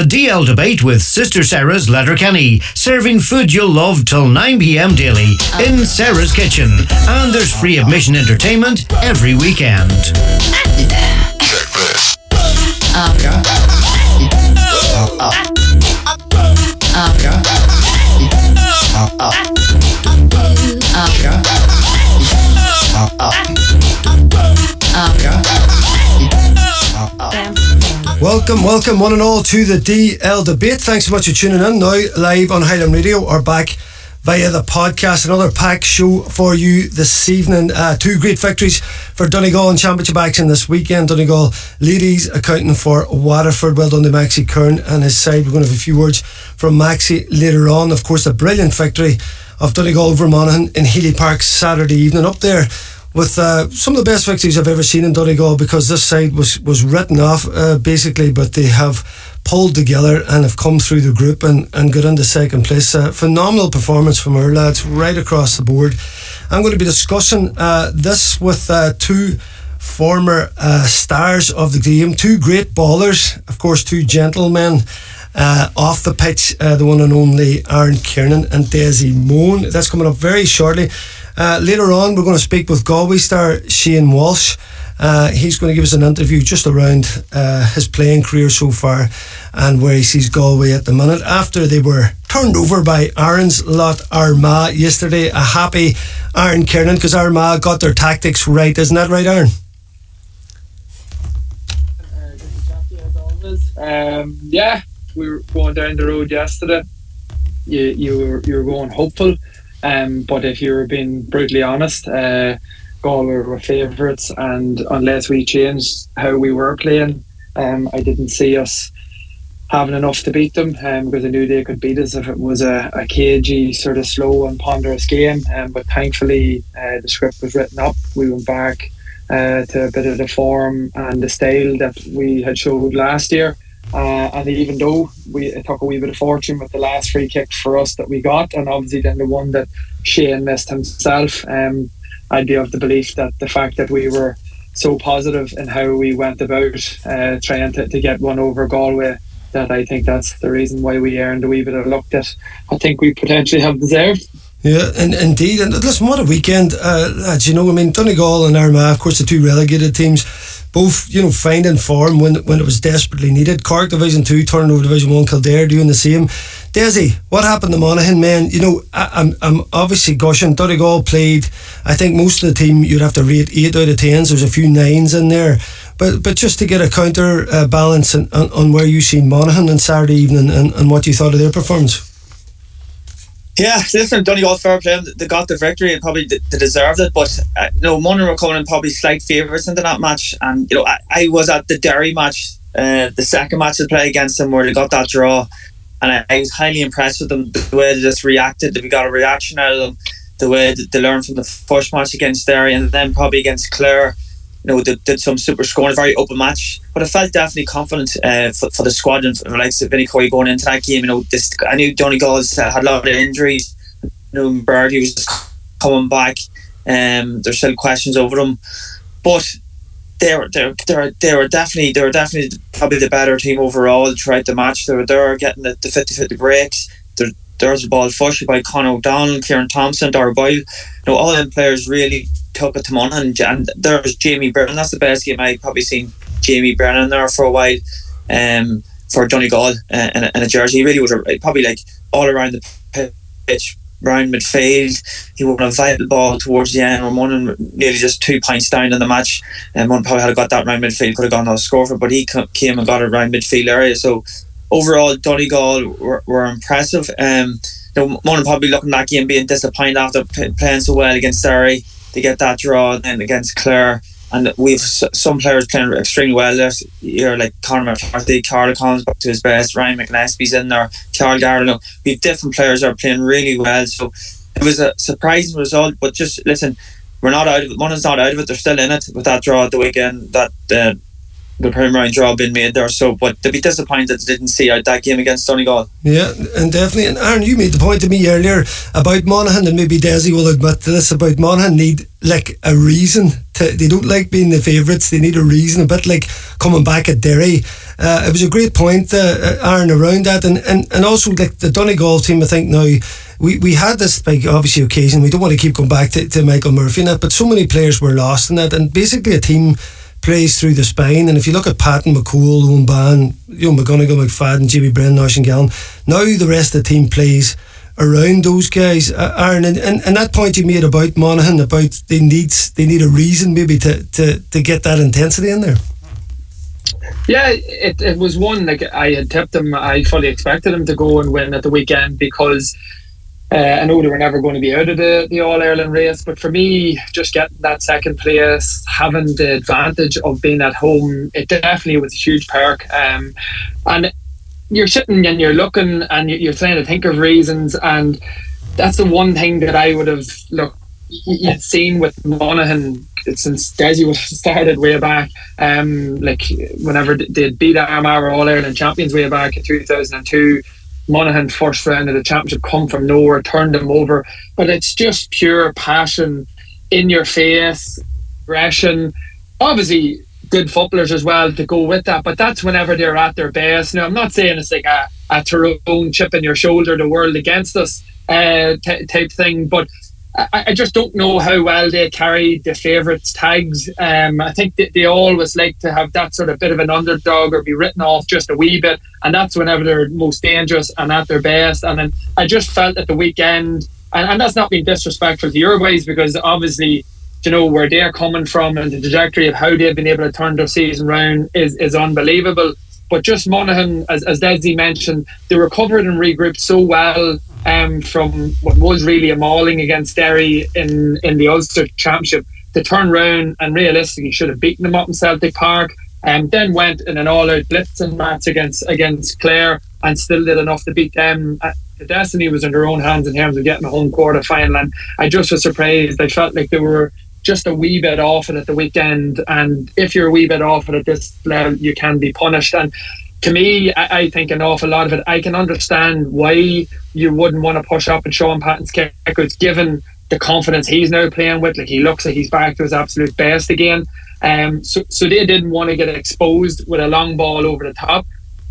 the DL debate with Sister Sarah's Letterkenny, serving food you'll love till 9 pm daily in Sarah's Kitchen. And there's free admission entertainment every weekend. Check this. Welcome, welcome, one and all, to the DL debate. Thanks so much for tuning in. Now, live on Highland Radio or back via the podcast. Another packed show for you this evening. Uh, two great victories for Donegal in Championship action this weekend. Donegal ladies accounting for Waterford. Well done to Maxi Curran and his side. We're going to have a few words from Maxi later on. Of course, a brilliant victory of Donegal over Monaghan in Healy Park Saturday evening. Up there with uh, some of the best victories I've ever seen in Donegal because this side was, was written off uh, basically, but they have pulled together and have come through the group and, and got into second place. Uh, phenomenal performance from our lads right across the board. I'm going to be discussing uh, this with uh, two former uh, stars of the game, two great ballers, of course, two gentlemen. Uh, off the pitch, uh, the one and only Aaron Kernan and Dessie Mone. That's coming up very shortly. Uh, later on, we're going to speak with Galway star Shane Walsh. Uh, he's going to give us an interview just around uh, his playing career so far and where he sees Galway at the minute. After they were turned over by Aaron's lot Armagh yesterday, a happy Aaron Kernan because Armagh got their tactics right. Isn't that right, Aaron? Um, yeah, we were going down the road yesterday. You you were you were going hopeful, um, but if you were being brutally honest, uh, Galway were favourites, and unless we changed how we were playing, um, I didn't see us having enough to beat them um, because I knew they could beat us if it was a, a cagey, sort of slow and ponderous game. Um, but thankfully, uh, the script was written up. We went back uh, to a bit of the form and the style that we had showed last year. Uh, and even though we it took a wee bit of fortune with the last free kick for us that we got, and obviously then the one that Shane missed himself, um, I'd be of the belief that the fact that we were so positive in how we went about uh, trying to, to get one over Galway, that I think that's the reason why we earned a wee bit of luck that I think we potentially have deserved. Yeah, and indeed. And listen, what a weekend, uh, lads. You know, I mean, Donegal and Armagh, of course, the two relegated teams, both, you know, finding form when when it was desperately needed. Cork Division 2, turning over Division 1, Kildare doing the same. Dessie, what happened to Monaghan, man? You know, I, I'm, I'm obviously gushing. Donegal played, I think most of the team you'd have to rate 8 out of 10s. There's a few 9s in there. But but just to get a counter uh, balance on, on, on where you seen Monaghan on Saturday evening and, and what you thought of their performance. Yeah, listen, Donegal fair play. They got the victory and probably they deserved it. But uh, you know, Monaghan were coming in probably slight favourites into that match. And you know, I, I was at the Derry match, uh, the second match they play against them, where they got that draw, and I, I, was highly impressed with them. The way they just reacted, that we got a reaction out of them. The way they learned from the first match against Derry, and then probably against Clare. You know, they did some super scoring, a very open match. But I felt definitely confident uh, for, for the squad and for the likes of Vinny Corish going into that game. You know, this I knew Donegal had a lot of injuries. You know, was just coming back. Um, there's still questions over them, but they were they were, they were, they were definitely they were definitely probably the better team overall throughout the match. They were there getting the, the 50-50 breaks. There, there's a ball pushed by Conor O'Donnell, Kieran Thompson, Dara Boyle. You know, all them players really took it to Monaghan. And there's Jamie Brennan. That's the best game I've probably seen Jamie Brennan there for a while. Um, for Donegal uh, in, a, jersey, he really was a, probably like all around the pitch, round midfield. He won a vital ball towards the end. One nearly just two points down in the match, and one probably had got that round midfield, could have gone on a score for, but he came and got it around midfield area. So overall, Donegal were, were impressive. Um, you know, probably looking at that game being disappointed after p- playing so well against Derry to get that draw, then against Clare and we've some players playing extremely well this year, like Conor McCarthy, Carl comes back to his best, Ryan McAnespie's in there, Carl Garlow. We've different players are playing really well. So it was a surprising result, but just listen, we're not out of it. Monaghan's not out of it. They're still in it with that draw at the weekend. That uh, the round draw being made there. So, but they'd be disappointed they didn't see out that game against Donegal. Yeah, and definitely. And Aaron, you made the point to me earlier about Monaghan, and maybe Dessie will admit to this about Monaghan need like a reason to, they don't like being the favourites. They need a reason, a bit like coming back at Derry. Uh, it was a great point, uh, Aaron, around that, and, and, and also like the Donegal team. I think now we, we had this big obviously occasion. We don't want to keep going back to, to Michael Murphy and that, but so many players were lost in that, and basically a team plays through the spine. And if you look at Patton, McCool, Owen Ban, you know, McGonigal, McFadden, Jimmy Brennan, and Gallen, now the rest of the team plays around those guys. Uh, Aaron, and, and, and that point you made about Monaghan, about they need they need a reason maybe to, to, to get that intensity in there. Yeah, it, it was one like I had tipped him. I fully expected him to go and win at the weekend because uh, I know they were never going to be out of the, the All Ireland race, but for me, just getting that second place, having the advantage of being at home, it definitely was a huge perk. Um, and you're sitting and you're looking and you're trying to think of reasons, and that's the one thing that I would have looked you'd seen with Monaghan since Dessie was started way back. Um, like whenever they beat Armagh All Ireland champions way back in 2002 Monaghan first round of the championship come from nowhere, turned them over. But it's just pure passion in your face, aggression. Obviously, good footballers as well to go with that. But that's whenever they're at their best. Now, I'm not saying it's like a, a Tyrone chip in your shoulder, the world against us uh, t- type thing. But I, I, just don't know how well they carry the favourites tags. Um, I think they, they always like to have that sort of bit of an underdog or be written off just a wee bit, and that's whenever they're most dangerous and at their best. And then I just felt at the weekend, and, and that's not being disrespectful to your ways because obviously, you know where they're coming from and the trajectory of how they've been able to turn their season around is is unbelievable. But just Monaghan, as, as Dessie mentioned, they recovered and regrouped so well um, from what was really a mauling against Derry in, in the Ulster Championship to turn round and realistically should have beaten them up in Celtic Park and um, then went in an all-out blitzing match against against Clare and still did enough to beat them. Uh, the destiny was in their own hands in terms of getting a home quarter final and I just was surprised. I felt like they were just a wee bit off it at the weekend and if you're a wee bit off it at this level you can be punished and to me, I, I, think an awful lot of it. I can understand why you wouldn't want to push up and show Shaun Patton's kickouts, given the confidence he's now playing with. Like he looks like he's back to his absolute best again. Um, so, so they didn't want to get exposed with a long ball over the top.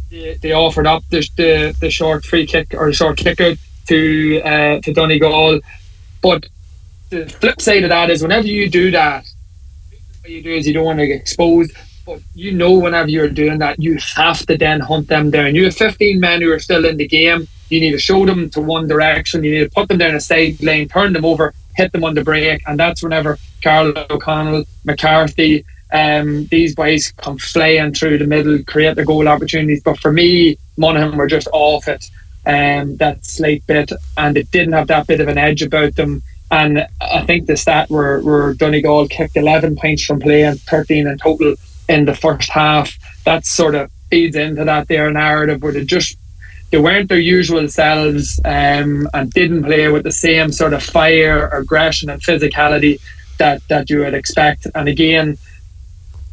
They, they offered up the, the, the short free kick or short kick out to uh, to Donegal, but the flip side of that is whenever you do that, what you do is you don't want to get exposed but you know, whenever you're doing that, you have to then hunt them down. You have 15 men who are still in the game. You need to show them to one direction. You need to put them down a side lane, turn them over, hit them on the break. And that's whenever Karl O'Connell, McCarthy, um, these boys come flying through the middle, create the goal opportunities. But for me, Monaghan were just off it. Um, that slight bit, and it didn't have that bit of an edge about them. And I think the stat where, were Donegal kicked 11 points from play and 13 in total in the first half. That sort of feeds into that their narrative where they just they weren't their usual selves um, and didn't play with the same sort of fire, aggression, and physicality that that you would expect. And again,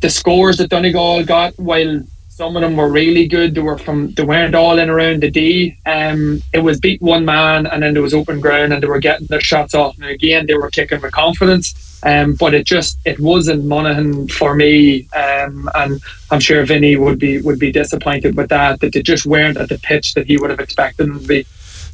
the scores that Donegal got, while some of them were really good. They were from they weren't all in around the D. Um, it was beat one man, and then there was open ground, and they were getting their shots off. And again, they were kicking with confidence. Um, but it just it wasn't Monaghan for me, um, and I'm sure Vinny would be would be disappointed with that. That they just weren't at the pitch that he would have expected them to be.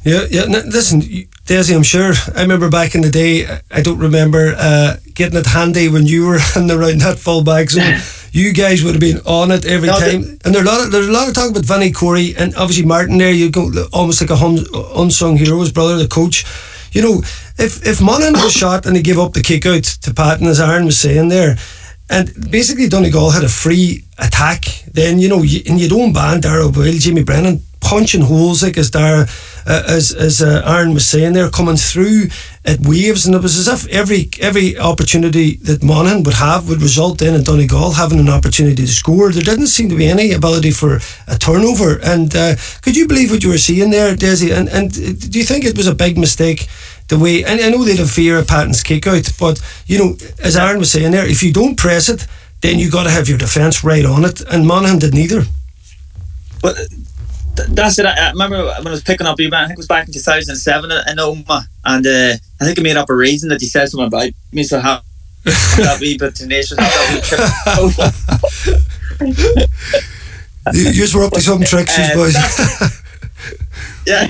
Yeah, yeah. Listen, Dessie, I'm sure. I remember back in the day. I don't remember uh, getting it handy when you were in around that full back zone. you guys would have been on it every no, time. The, and there's a lot of there's a lot of talk about Vinny Corish and obviously Martin there. You go almost like a hum, unsung hero, his brother, the coach. You know, if if Monaghan was shot and he gave up the kick out to Patton, as Aaron was saying there, and basically Donegal had a free attack, then you know, you, and you don't ban Darrell Boyle, Jimmy Brennan punching holes like as Dara, uh, as as uh, Aaron was saying, they're coming through at waves, and it was as if every every opportunity that Monaghan would have would result in in Donegal having an opportunity to score. There didn't seem to be any ability for a turnover. And uh, could you believe what you were seeing there, Dessie? And and do you think it was a big mistake? The way, and I know they'd have fear of Patton's kick out, but you know, as Aaron was saying there, if you don't press it, then you got to have your defence right on it, and Monaghan did neither. That's it. I, remember when I was picking up you, I think it was back in 2007 in Omagh, and uh, I think I made up a reason that he said something about me. So how that wee bit tenacious. That wee you, you just were up to some tricks, Uh, boys. yeah.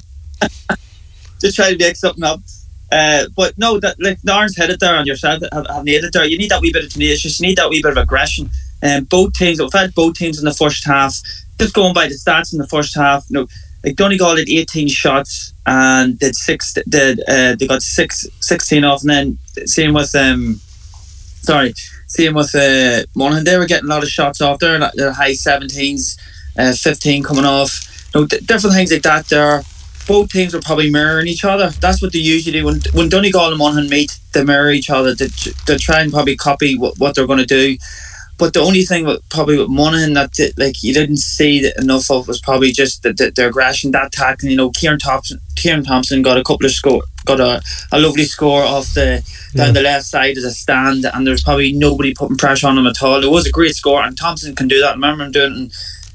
Just try to make something up. Uh, but no, that like Narns hit it there on yourself, have, have nailed it there. You need that wee bit of tenacious, you need that wee bit of aggression. And um, both teams, we've had both teams in the first half. Just going by the stats in the first half, you know, like Donegal had 18 shots and did six, did uh, they got six, 16 off, and then same with um, sorry, same with uh, Monaghan. They were getting a lot of shots off there, like the high 17s, uh, 15 coming off. You know, different things like that there both teams were probably mirroring each other. That's what they usually do. When when Donegal and Monaghan meet, they mirror each other. They, they try and probably copy what, what they're going to do. But the only thing with probably with Monaghan that did, like you didn't see enough of was probably just the, the, their aggression, that tackling. You know, Kieran Thompson, Kieran Thompson got a couple of score, got a, a lovely score off the down Yeah. the left side of the stand, and there's probably nobody putting pressure on him at all. It was a great score, and Thompson can do that. I remember him doing it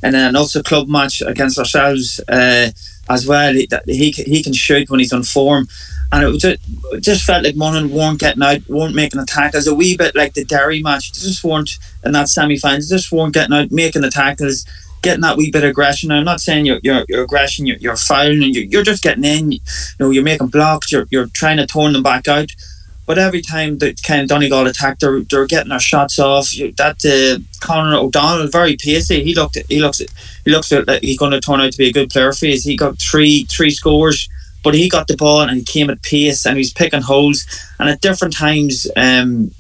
in, in an Ulster club match against ourselves. Uh, as well. He, that he he can shoot when he's on form, and it, just, it just felt like Monaghan weren't getting out, weren't making tackles. A wee bit like the Derry match, they just weren't in that semi final. Just weren't getting out, making the getting that wee bit of aggression. I'm not saying you're you're, you're aggression, you're, you're fouling, and you're, you're just getting in. You know, you're making blocks, you're you're trying to turn them back out. But every time that kind of Donegal attacked, they're, they're getting their shots off. That uh, Conor O'Donnell, very pacey. He looked, he looks, he looks like he's going to turn out to be a good player for us. He got three, three scores, but he got the ball and he came at pace and he was picking holes. And at different times, um,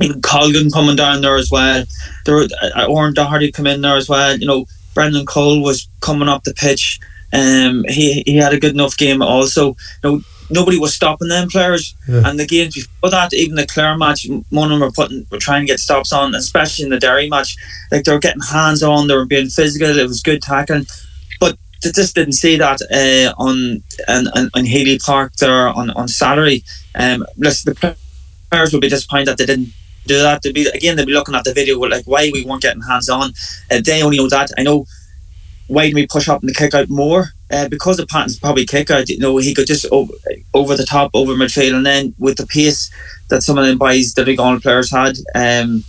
even Colgan coming down there as well. There, were, uh, Oren Doherty come in there as well. You know, Brendan Cole was coming up the pitch. Um, he he had a good enough game also. You know, nobody was stopping them players. Yeah. And the games before that, even the Clare match, one of them were putting, were trying to get stops on, especially in the Derry match. Like they were getting hands on, they were being physical. It was good tackling, just didn't see that uh, on on, on, Healy Park there on on Saturday. Um, listen, the players would be disappointed that they didn't do that. They'd be again, they'd be looking at the video like why we weren't getting hands on. Uh, they only know that. I know why didn't we push up and the kick out more? Uh, because of Patton's probably kick out, you know, he could just over, over the top, over midfield, and then with the pace that some of them boys, the big on players had, um,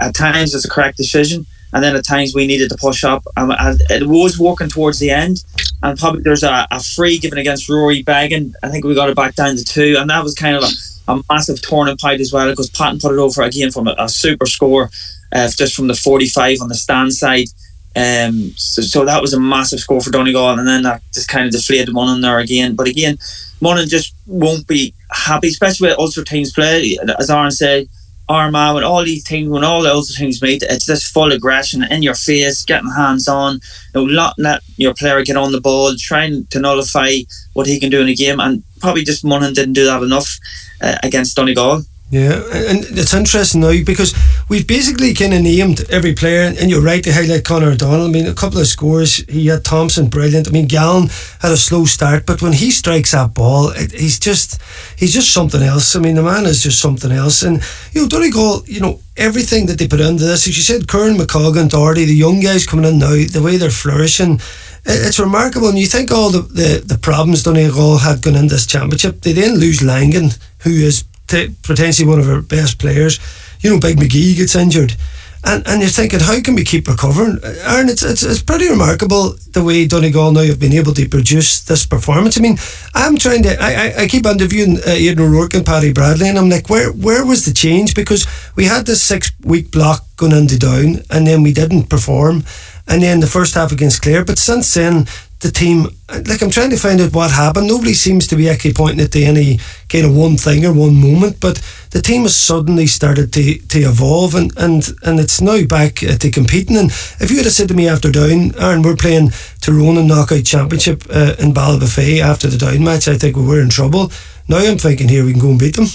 at times it's a correct decision, and then at times we needed to push up, um, and it was working towards the end, and probably there's a, a free given against Rory Beggan. I think we got it back down to two, and that was kind of a, a massive turning point as well because Patton put it over again from a, a super score, uh, just from the 45 on the stand side. Um, so, so that was a massive score for Donegal, and then that just kind of deflated Monaghan there again. But again, Monaghan just won't be happy, especially with Ulster teams play. As Aaron said, Armagh, when all these things, when all Ulster teams meet, it's just full aggression in your face, getting hands on, you know, let your player get on the ball, trying to nullify what he can do in a game, and probably just Monaghan didn't do that enough uh, against Donegal. Yeah, and it's interesting now because we've basically kind of named every player, and you're right to highlight Conor O'Donnell. I mean, a couple of scores. He had Thompson, brilliant. I mean, Gallen had a slow start, but when he strikes that ball, it, he's just he's just something else. I mean, the man is just something else. And you know, Donegal, you know, everything that they put into this, as you said, Kern, McColgan, Doherty, the young guys coming in now, the way they're flourishing. it- It's remarkable, and you think all the, the, the problems Donegal had going into this championship. They then lose Langan, who is t- potentially one of our best players. You know, Big McGee gets injured. And, and you're thinking, how can we keep recovering? Aaron, it's, it's, it's pretty remarkable the way Donegal now have been able to produce this performance. I mean, I'm trying to, I, I, I keep interviewing uh, Aidan O'Rourke and Paddy Bradley, and I'm like, where where was the change? Because we had this six week block going into down, and then we didn't perform. And then the first half against Clare. But since then, the team, like I'm trying to find out what happened. Nobody seems to be actually pointing it to any kind of one thing or one moment, but the team has suddenly started to, to evolve and, and, and it's now back uh, to competing. And if you had said to me after down, Aaron, we're playing Tyrone knockout championship uh, in Ballybofey after the down match, I think we were in trouble. Now I'm thinking here we can go and beat them.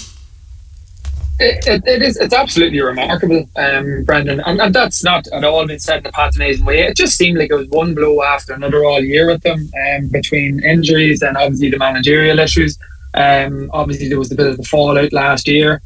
It, it, it is. It's absolutely remarkable, um, Brendan, and, and that's not at all been said in a patronising way. It just seemed like it was one blow after another all year with them, um, between injuries and obviously the managerial issues. Um, obviously there was a bit of the fallout last year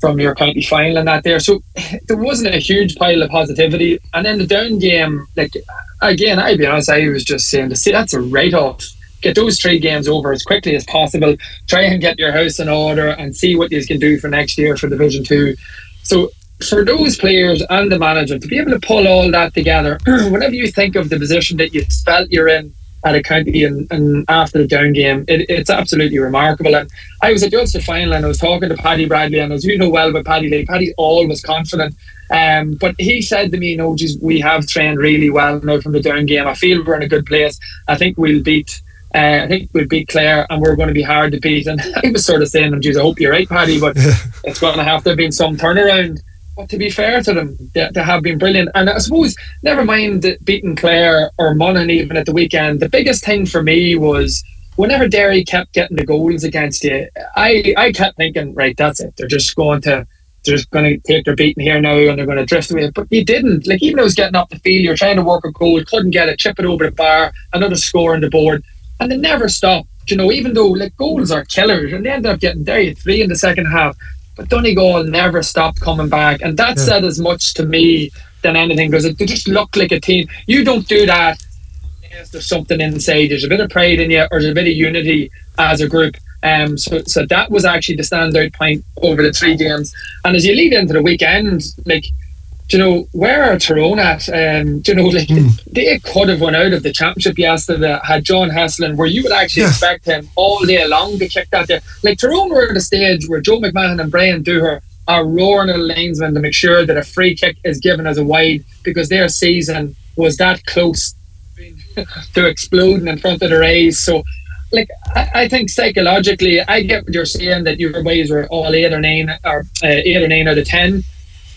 from your county final and that there, so there wasn't a huge pile of positivity. And then the down game, like again, I'll be honest, I was just saying, to see that's a write off get those three games over as quickly as possible. Try and get your house in order and see what you can do for next year for Division Two. So for those players and the manager to be able to pull all that together, whenever you think of the position that you felt you're in at a county and, and after the down game, it, it's absolutely remarkable. And I was at the Ulster final and I was talking to Paddy Bradley, and as you know well about Paddy Lee, Paddy's always confident. Um, but he said to me, "No, geez, we have trained really well now from the down game. I feel we're in a good place. I think we'll beat." Uh, I think we'll beat Clare and we're going to be hard to beat. And I was sort of saying, geez, I hope you're right, Paddy, but it's going to have to have been some turnaround. But to be fair to them, they, they have been brilliant. And I suppose, never mind beating Clare or Monaghan even at the weekend, the biggest thing for me was whenever Derry kept getting the goals against you, I, I kept thinking, right, that's it. They're just going to they're just going to take their beating here now and they're going to drift away. But you didn't. Like, even though it was getting up the field, you're trying to work a goal, couldn't get it, chip it over the bar, another score on the board. And they never stopped. You know, even though like goals are killers and they ended up getting Derry three in the second half. But Donegal never stopped coming back. And that yeah. said as much to me than anything because they just look like a team. You don't do that unless there's something inside. There's a bit of pride in you or there's a bit of unity as a group. Um, so, so that was actually the standout point over the three games. And as you lead into the weekend, like, you know, where are Tyrone at? Um, you know, like mm. they could have won out of the championship yesterday had John Heslin, where you would actually yeah. expect him all day long to kick that there. Like Tyrone were at a stage where Joe McMahon and Brian Dooher are roaring at the linesman to make sure that a free kick is given as a wide because their season was that close to exploding in front of the Rays. So like I, I, think psychologically, I get what you're saying that your ways were all eight or nine or uh, eight or nine out of ten,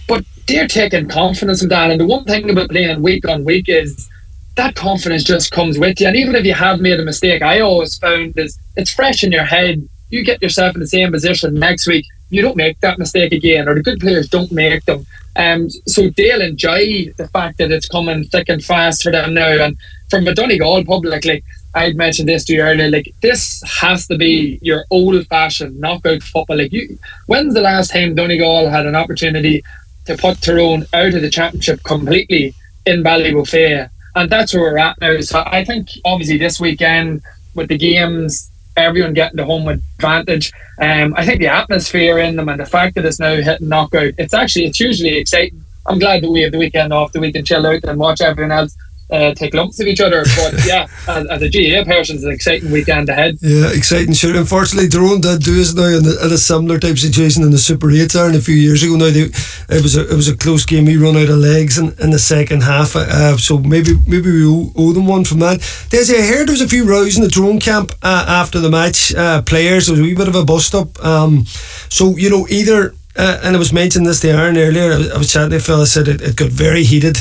but they're taking confidence in that. And the one thing about playing week on week is that confidence just comes with you. And even if you have made a mistake, I always found is it's fresh in your head. You get yourself in the same position next week, you don't make that mistake again, or the good players don't make them. Um, so they'll enjoy the fact that it's coming thick and fast for them now. And from a Donegal publicly, I'd mentioned this to you earlier. Like this has to be your old-fashioned knockout football. Like you, when's the last time Donegal had an opportunity to put Tyrone out of the championship completely in Ballybofey? And that's where we're at now. So I think obviously this weekend with the games, everyone getting the home advantage. Um, I think the atmosphere in them and the fact that it's now hitting knockout, it's actually it's usually exciting. I'm glad that we have the weekend off, that we can chill out and watch everyone else uh, take lumps of each other. But yeah, as, as, a GAA person, it's an exciting weekend ahead. Yeah, exciting. Sure. Unfortunately, Tyrone did do us now in, the, in, a similar type situation in the Super 8 there and a few years ago. Now, they, it was a it was a close game. We run out of legs in, in the second half. Uh, so maybe maybe we owe, owe, them one from that. Desi, I heard there was a few rows in the Tyrone camp uh, after the match. Uh, players, there was a wee bit of a bust up. Um, so, you know, either uh, and I was mentioning this to Aaron earlier. I was, chatting to a fella said it, it got very heated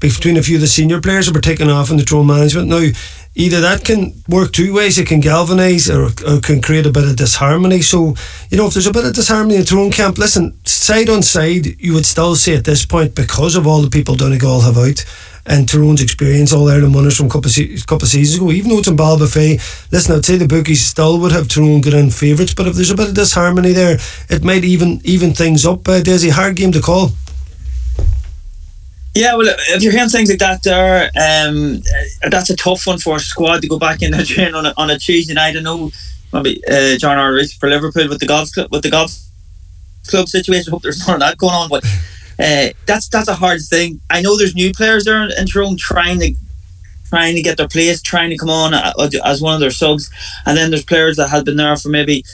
between a few of the senior players that were taking off in the Tyrone management. Now, either that can work two ways. It can galvanise or, or, can create a bit of disharmony. So, you know, if there's a bit of disharmony in Tyrone camp, listen, side on side, you would still say at this point, because of all the people Donegal have out, and Tyrone's experience, all Ireland winners from a couple, of, couple of seasons ago, even though it's in Ballybofey, listen, I'd say the bookies still would have Tyrone good in favourites, but if there's a bit of disharmony there, it might even even things up. Uh, Daisy, hard game to call. Yeah, well, if you're hearing things like that, there, um, that's a tough one for a squad to go back in the train on a, on a Tuesday night. I know maybe uh, John R. for Liverpool with the golf club, with the golf club situation. Hope there's none of that going on, but uh, that's that's a hard thing. I know there's new players there in Tyrone trying to trying to get their place, trying to come on as one of their subs, and then there's players that have been there for maybe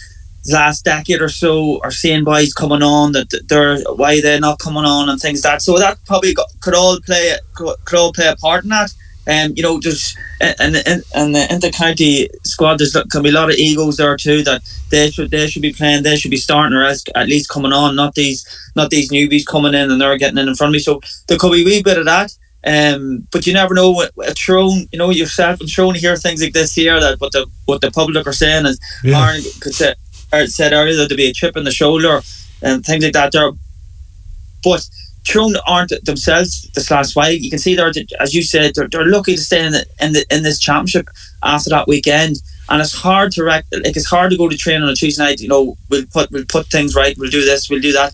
the last decade or so are seeing why he's coming on, that they're why they're not coming on, and things like that. So that probably got, could all play could all play a part in that. Um, you know, just and and and the inter-county squad, there's can be a lot of egos there too. That they should they should be playing, they should be starting, or at least coming on, not these not these newbies coming in and they're getting in in front of me. So there could be a wee bit of that. Um, but you never know what a Tyrone, you know yourself and Tyrone hear things like this here that what the what the public are saying is yeah. Aaron could say said earlier that there'd be a chip in the shoulder and things like that there. But Tyrone aren't themselves this last while. You can see they're, as you said, they're, they're lucky to stay in the, in the in this championship after that weekend. And it's hard to rec- like it's hard to go to train on a Tuesday night. You know, we'll put we'll put things right. We'll do this. We'll do that.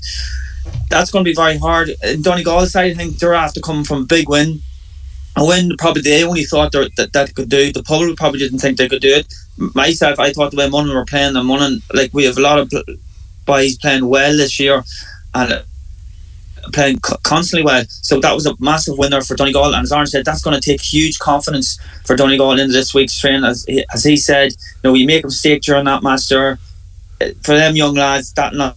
That's going to be very hard. In Donegal's side, I think they're after coming from a big win A win probably they only thought that that could do, the public probably didn't think they could do it. Myself, I thought the way Monaghan were playing, and Monaghan, like we have a lot of boys playing well this year, and playing constantly well. So that was a massive winner for Donegal. And as Aaron said, that's going to take huge confidence for Donegal into this week's training. As he, as he said, you know, you make a mistake during that match there. For them young lads, that not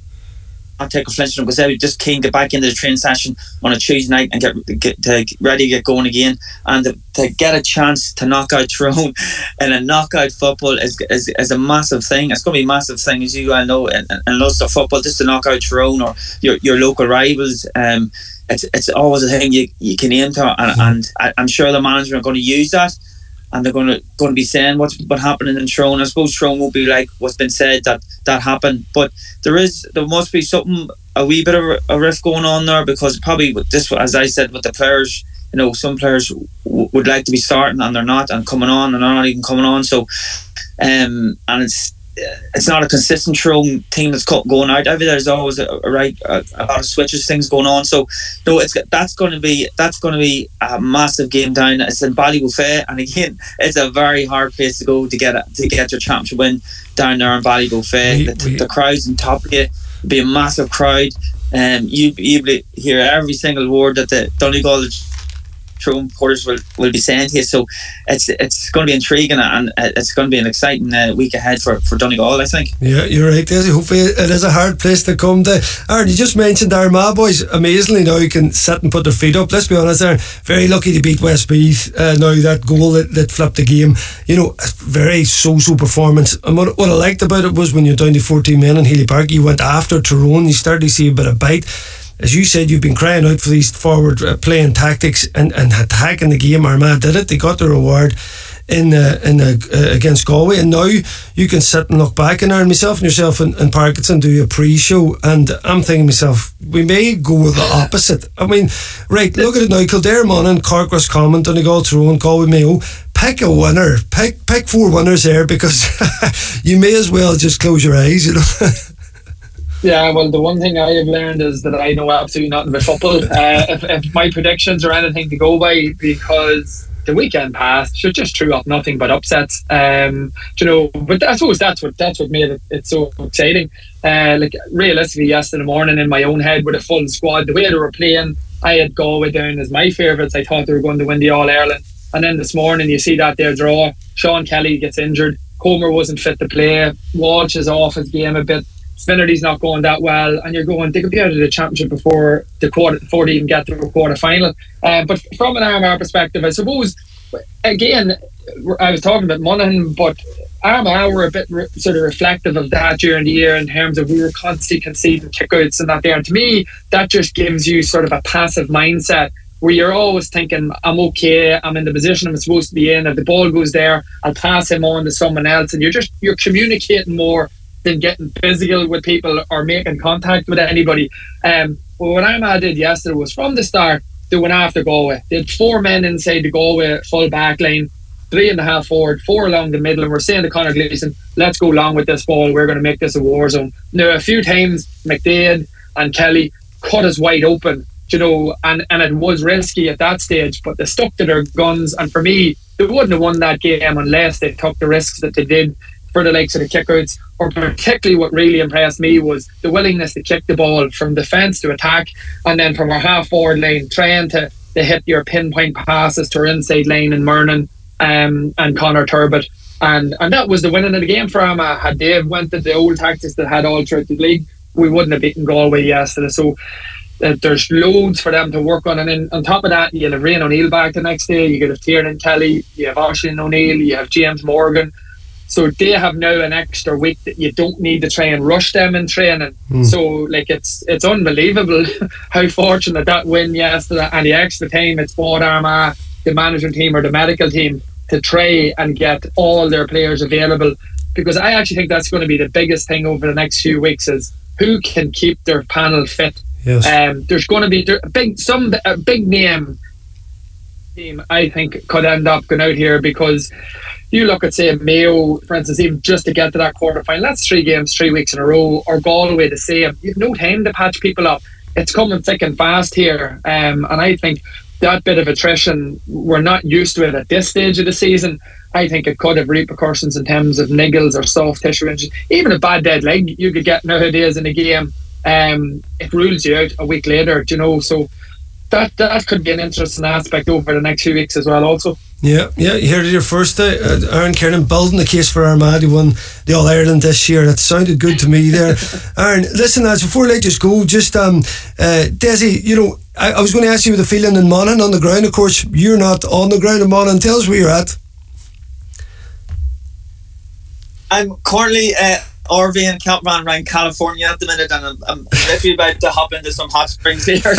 not take a flinch because they just keen to get back into the training session on a Tuesday night and get, get to get ready to get going again and to, to get a chance to knock out Tyrone in a knockout football is, is, is a massive thing. It's going to be a massive thing as you all know and, and lots of football just to knock out Tyrone or your, your local rivals. Um, it's, it's always a thing you, you can aim to and, and I, I'm sure the management are going to use that and they're going to going to be saying what's what happening in Tyrone. I suppose Tyrone will be like what's been said that that happened, but there is there must be something a wee bit of a rift going on there because probably with this, as I said, with the players, you know, some players w- would like to be starting and they're not, and coming on and they're not even coming on. So, um, and it's it's not a consistent Tyrone team that's going out. Every there's always a, a right a, a, lot of switches, things going on. So no, it's that's going to be that's going to be a massive game down. It's in Ballybofey, and again, it's a very hard place to go to get a, to get your championship win down there in Ballybofey. The, the crowds in top of you, be a massive crowd. Um, you'd be able to hear every single word that the Donegal Tyrone porters will, will be saying to you. So it's it's going to be intriguing and it's going to be an exciting uh, week ahead for, for Donegal, I think. Yeah, you're right, Dessie. Hopefully it is a hard place to come to. Aaron, you just mentioned our Armagh boys. Amazingly now you can sit and put their feet up. Let's be honest, Aaron. Very lucky to beat Westmeath. Uh, now that goal that, that flipped the game. You know, very so-so performance. And what, what I liked about it was when you're down to 14 men in Healy Park, you went after Tyrone. You started to see a bit of bite as you said, you've been crying out for these forward uh, playing tactics and, and attacking the game. Armagh did it. They got the reward in uh, in uh, against Galway, and now you can sit and look back and earn myself and yourself and, and Parkinson do a pre-show, and I'm thinking myself, we may go with the opposite. I mean, right, look at it now: Kildare, Monaghan, Cork, Roscommon, Donegal, Tyrone, Galway, Mayo. Pick a winner. Pick pick four winners there because you may as well just close your eyes. You know. Yeah, well, the one thing I have learned is that I know absolutely nothing about football. Uh, if, if, my predictions are anything to go by, because the weekend passed, should just threw up nothing but upsets. Um, you know, but I suppose that's what that's what made it, it so exciting. Uh, like realistically, yesterday morning in my own head with a full squad, the way they were playing, I had Galway down as my favourites. I thought they were going to win the All Ireland, and then this morning you see that their draw. Sean Kelly gets injured. Comer wasn't fit to play. Walsh is off his game a bit. Finnerty's not going that well, and you're going, they could be out of the championship before the quarter, before they even get to the quarter final. Um, but from an Armagh perspective, I suppose, again, I was talking about Monaghan, but Armagh were a bit re- sort of reflective of that during the year in terms of we were constantly conceding kickouts and that there. And to me, that just gives you sort of a passive mindset where you're always thinking, I'm okay, I'm in the position I'm supposed to be in. If the ball goes there, I'll pass him on to someone else. And you're just you're communicating more than getting physical with people or making contact with anybody. Um, but what Armagh did yesterday was from the start, they went after Galway. They had four men inside the Galway full back line, three and a half forward, four along the middle, and we're saying to Conor Gleeson, let's go along with this ball. We're going to make this a war zone. Now, a few times, McDaid and Kelly cut us wide open, you know, and, and it was risky at that stage, but they stuck to their guns. And for me, they wouldn't have won that game unless they took the risks that they did for the likes of the kickouts, or particularly what really impressed me was the willingness to kick the ball from defence to attack, and then from our half forward lane, trying to, to hit your pinpoint passes to our inside lane in Murnin um, and Conor Turbitt. And and that was the winning of the game for him. Had Dave went to the old tactics that had all throughout the league, we wouldn't have beaten Galway yesterday. So uh, there's loads for them to work on. And then on top of that, you have Rian O'Neill back the next day. You get have Tiernan Kelly, you have Oisin O'Neill, you have James Morgan. So they have now an extra week that you don't need to try and rush them in training. Mm. So like it's it's unbelievable how fortunate that win yesterday and the extra time it's bought Armagh, the management team or the medical team to try and get all their players available. Because I actually think that's going to be the biggest thing over the next few weeks is who can keep their panel fit. Yes. Um, there's going to be big some a big name team I think could end up going out here because you look at say Mayo, for instance, even just to get to that quarter final, that's three games, three weeks in a row, or Galway the same. You've no time to patch people up. It's coming thick and fast here, um, and I think that bit of attrition, we're not used to it at this stage of the season. I think it could have repercussions in terms of niggles or soft tissue injuries. Even a bad dead leg you could get nowadays in a game. Um, it rules you out a week later, you know. So that that could be an interesting aspect over the next few weeks as well. Also. Yeah, yeah, you heard it here first. Uh, Aaron Kernan building the case for Armagh who won the All Ireland this year. That sounded good to me there. Aaron, listen, lads, before I let you go, just um, uh, Dessie, you know, I, I was going to ask you the feeling in Monaghan on the ground. Of course, you're not on the ground in Monaghan. Tell us where you're at. I'm currently uh, RV in Campman around California at the minute, and I'm, I'm literally about to hop into some hot springs here.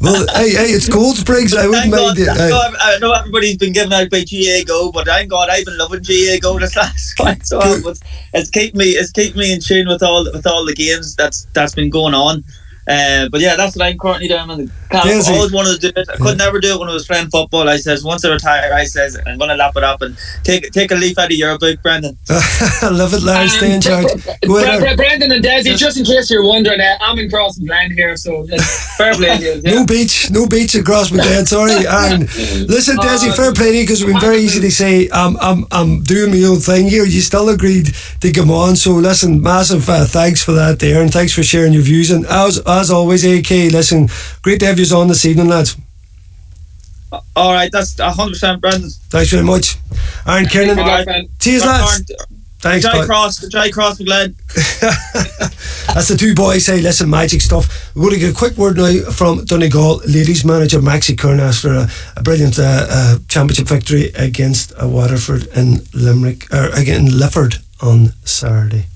well, hey, hey, it's Cold Springs. I wouldn't mind it. I know, I know everybody's been given out by GAA Go, but thank God I've been loving GAA Go this last week. So it's, it's kept me, it's kept me in tune with all with all the games that's that's been going on. Uh, but yeah, that's what I'm currently doing. In the I always wanted to do it. I could yeah. never do it when I was playing football. I says once I retire, I says I'm going to lap it up and take take a leaf out of your book, Brendan. I love it, Larry. Stay in charge. Brendan and Dessie, just in case you're wondering, uh, I'm in Crossmaglen here, so fair play to you. Yeah. No beach, no beach across Crossmaglen. Sorry, Aaron. Listen, Dessie, uh, fair play to you because it's been very easy to say I'm I'm I'm doing my own thing here. You still agreed to come on, so listen, massive uh, thanks for that, there, and thanks for sharing your views. And as as always, AK, listen, great to have you on this evening, lads. All right, that's 100% Brendan. Thanks very much. Aaron Kernan. Right, Cheers, lads. Thanks, Jai Cross, Jai Cross McGled. That's the two boys say, listen, magic stuff. We're going to get a quick word now from Donegal ladies manager Maxi Curran after a, a brilliant uh, uh, championship victory against uh, Waterford in Limerick, or again, Lifford on Saturday.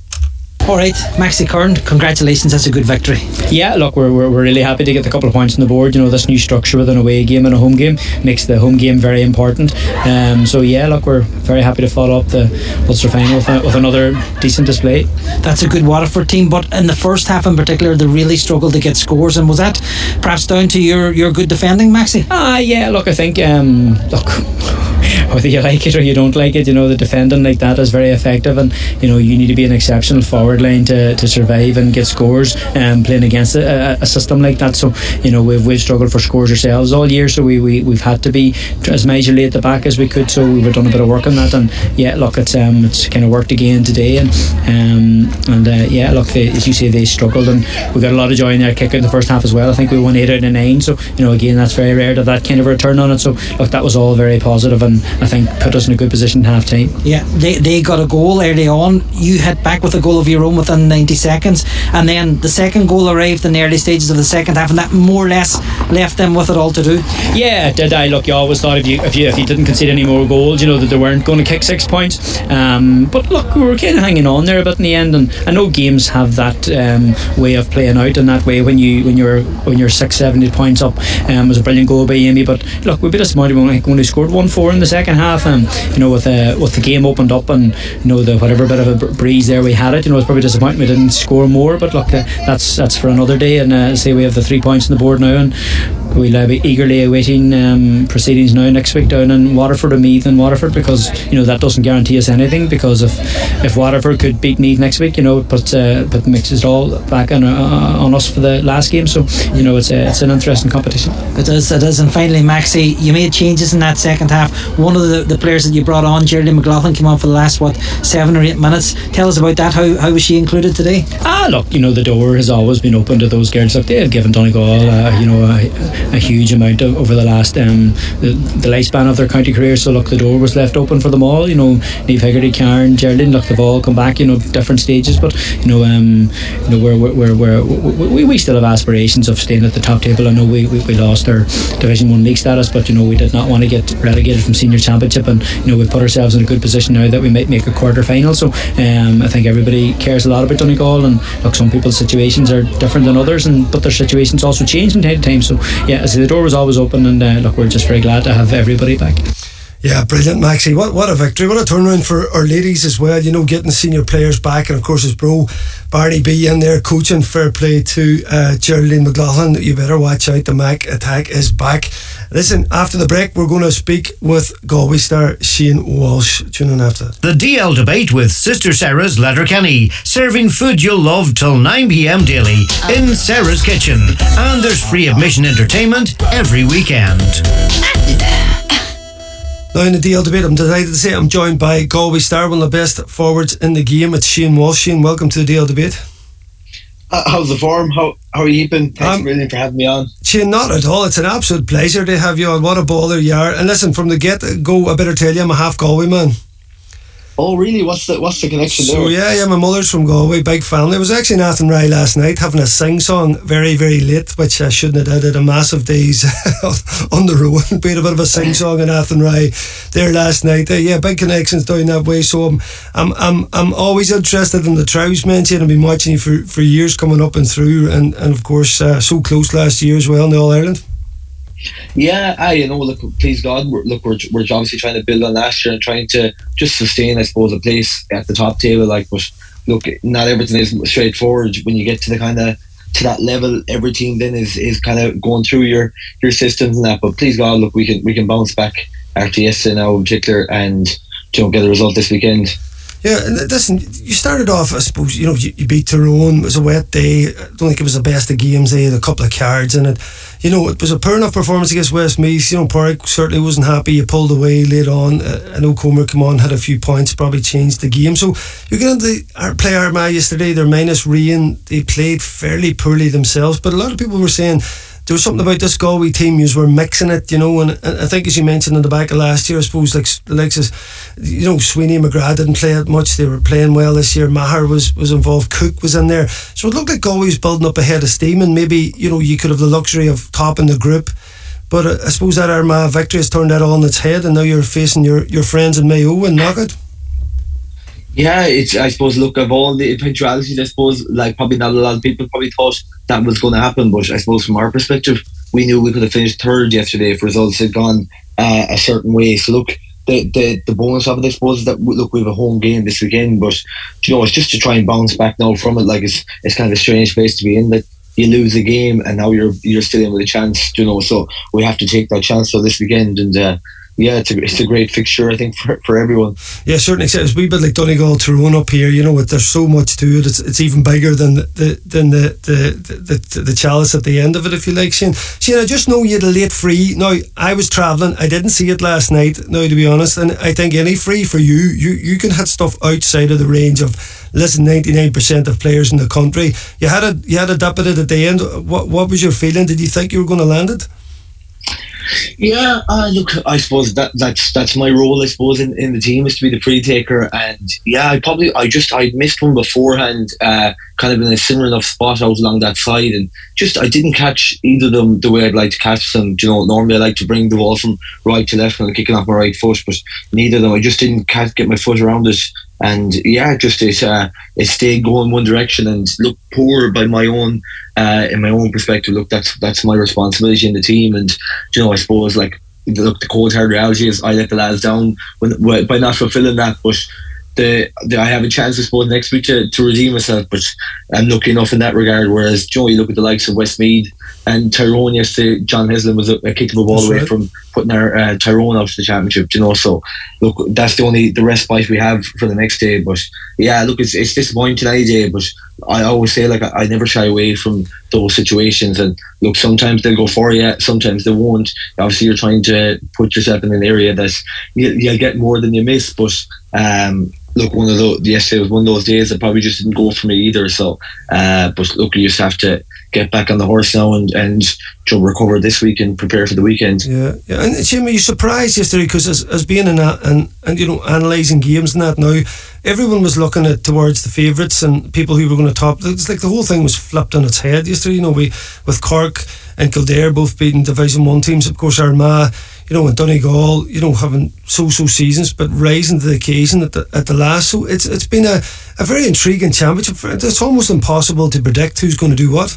All right, Maxi Curran, congratulations. That's a good victory. Yeah, look, we're, we're, we're really happy to get the couple of points on the board. You know, this new structure with an away game and a home game makes the home game very important. Um, so, yeah, look, we're very happy to follow up the Ulster final with, with another decent display. That's a good Waterford team, but in the first half in particular, they really struggled to get scores. And was that perhaps down to your, your good defending, Maxi? Ah, uh, yeah, look, I think, um, look, whether you like it or you don't like it, you know, the defending like that is very effective, and you know, you need to be an exceptional forward line to, to survive and get scores um, playing against a, a, system like that. So, you know, we've, we've struggled for scores ourselves all year, so we, we, we've had to be as majorly at the back as we could. So we've done a bit of work on that, and yeah, look, it's um, it's kind of worked again today, and um, and uh, yeah, look, they, as you say, they struggled, and we got a lot of joy in their kick in the first half as well. I think we won eight out of nine, so you know, again, that's very rare to that kind of return on it. So look, that was all very positive, and I think put us in a good position half time. Yeah, they, they got a goal early on. You hit back with a goal of your own within 90 seconds, and then the second goal arrived in the early stages of the second half, and that more or less left them with it all to do. Yeah, did I? Look, you always thought if you if you if you didn't concede any more goals, you know that they weren't going to kick six points. Um, but look, we were kind of hanging on there a bit in the end, and I know games have that um, way of playing out in that way when you when you're when you're six, seven, eight points up. Um, was a brilliant goal by Amy, but look, we've been disappointed when we only scored one four in the second half and you know, with uh, with the game opened up and you know the whatever bit of a breeze there we had it, you know, probably disappointing we didn't score more. But look, uh, that's that's for another day. And uh, say we have the three points on the board now, and we'll uh, be eagerly awaiting um, proceedings now next week down in Waterford or Meath and Waterford because you know that doesn't guarantee us anything because if if Waterford could beat Meath next week, you know, but uh, but mixes it all back on uh, on us for the last game. So you know, it's a, it's an interesting competition. It is, it is. And finally, Maxi, you made changes in that second half. One of the, the players that you brought on, Geraldine McLaughlin, came on for the last what seven or eight minutes. Tell us about that. How how was she included today? Ah, look, you know, the door has always been open to those girls. Look, they have given Donegal, uh, you know, a, a huge amount of, over the last um, the, the lifespan of their county career. So look, the door was left open for them all. You know, Niamh Hegarty, Karen, Geraldine, look, they've all come back. You know, different stages, but you know, um, you know, we're we're, we're, we we still have aspirations of staying at the top table. I know we, we, we lost our Division One league status, but you know, we did not want to get relegated from senior championship, and you know, we've put ourselves in a good position now that we might make a quarter final. So um, I think everybody cares a lot about Donegal, and look, some people's situations are different than others, and but their situations also change from time to time. So yeah, as the door was always open, and uh, look, we're just very glad to have everybody back. Yeah, brilliant, Maxie. What what a victory. What a turnaround for our ladies as well. You know, getting senior players back. And of course, his bro, Barney B, in there coaching. Fair play to uh, Geraldine McLaughlin. You better watch out. The Mac attack is back. Listen, after the break, we're going to speak with Galway star Shane Walsh. Tune in after that. The DL debate with Sister Sarah's Letterkenny, serving food you'll love till 9 pm daily in Sarah's Kitchen. And there's free admission entertainment every weekend. Now in the DL debate, I'm delighted to say I'm joined by Galway star, one of the best forwards in the game. It's Shane Walsh. Shane, welcome to the DL debate. Uh, how's the form? How how are you keeping? Thanks Um, million for having me on. Shane, not at all. It's an absolute pleasure to have you on. What a baller you are. And listen, from the get go, I better tell you, I'm a half Galway man. Oh, really? What's the what's the connection So there? yeah, yeah, my mother's from Galway, big family. I was actually in Athenry last night having a sing song very, very late, which I shouldn't have did. A massive days on the road. Played a bit of a sing song in Athenry there last night. Uh, yeah, big connections down that way. So I'm, I'm, I'm, I'm always interested in the man. Shane. I've been watching you for, for years coming up and through, and, and of course uh, so close last year as well in the All Ireland. Yeah, I you know, look, please God, we're, look, we're we're obviously trying to build on last year and trying to just sustain, I suppose, a place at the top table. Like, but look, not everything is straightforward when you get to the kind of to that level. Every team then is is kind of going through your your systems and that. But please God, look, we can we can bounce back after yesterday now in particular and know get a result this weekend. Yeah, listen, you started off, I suppose, you know, you, you beat Tyrone. It was a wet day. I don't think it was the best of games. They had a couple of cards in it. You know, it was a poor enough performance against Westmeath. You know, Park certainly wasn't happy. You pulled away late on. Uh, I know Comer come on, had a few points, probably changed the game. So you get into the play Armagh yesterday. They're minus rain. They played fairly poorly themselves, but a lot of people were saying there was something about this Galway team. You were mixing it, you know, and, I think as you mentioned in the back of last year, I suppose like of, you know, Sweeney McGrath didn't play it much. They were playing well this year. Maher was was involved. Cook was in there, so it looked like Galway was building up a head of steam, and maybe you know you could have the luxury of topping the group. But uh, I suppose that Armagh victory has turned that all on its head, and now you're facing your, your friends in Mayo and Knockett. Yeah, it's I suppose look of all the eventualities, I suppose like probably not a lot of people probably thought that was going to happen, but I suppose from our perspective, we knew we could have finished third yesterday if results had gone uh, a certain way. So look, the, the the bonus of it, I suppose, is that look we have a home game this weekend, but you know it's just to try and bounce back now from it. Like it's it's kind of a strange place to be in that you lose a game and now you're you're still in with a chance, you know. So we have to take that chance for this weekend and. Uh, yeah, it's a, it's a great fixture, I think, for, for everyone. Yeah, certainly. It's a wee bit like Donegal Tyrone up here. You know, there's so much to it. It's, it's even bigger than the, than the the, the the the chalice at the end of it, if you like. Shane, Shane, I just know you had a late free. Now I was travelling. I didn't see it last night. Now, to be honest, and I think any free for you, you you can hit stuff outside of the range of less than ninety nine percent of players in the country. You had a you had a dip at it at the end. What what was your feeling? Did you think you were going to land it? Yeah, uh, look, I suppose that that's that's my role. I suppose in, in the team is to be the free taker, and yeah, I probably I just I missed one beforehand, uh, kind of in a similar enough spot out along that side, and just I didn't catch either of them the way I'd like to catch them. You know, normally I like to bring the ball from right to left when I'm kicking off my right foot, but neither of them. I just didn't catch, get my foot around it, and yeah, just it uh, it stayed going one direction and look poor by my own uh, in my own perspective. Look, that's that's my responsibility in the team, and you know, I suppose like look, the cold hard reality is I let the lads down when, by not fulfilling that, but. The, the, I have a chance, I suppose, next week to, to redeem myself, but I'm lucky enough in that regard. Whereas, Joe, you look at the likes of Westmeath and Tyrone yesterday, John Heslin was a, a kick of a ball That's away right. from putting our uh, Tyrone out to the championship, you know. So, look, that's the only the respite we have for the next day. But yeah, look, it's, it's disappointing tonight, day, but I always say, like, I, I never shy away from those situations. And look, sometimes they'll go for you, sometimes they won't. Obviously, you're trying to put yourself in an area that you, you'll get more than you miss, but. Um, Look, one of those yesterday was one of those days that probably just didn't go for me either. So, uh, but look, you just have to get back on the horse now and and know, recover this week and prepare for the weekend. Yeah, yeah. And Jim, are you surprised yesterday because as, as being in a, and and you know analysing games and that now, everyone was looking at towards the favourites and people who were going to top. It's like the whole thing was flipped on its head yesterday. You know, we with Cork and Kildare both beating Division One teams. Of course, Armagh, you know, and Donegal, you know, having so-so seasons, but rising to the occasion at the at the last. So it's it's been a, a very intriguing championship. It's almost impossible to predict who's going to do what.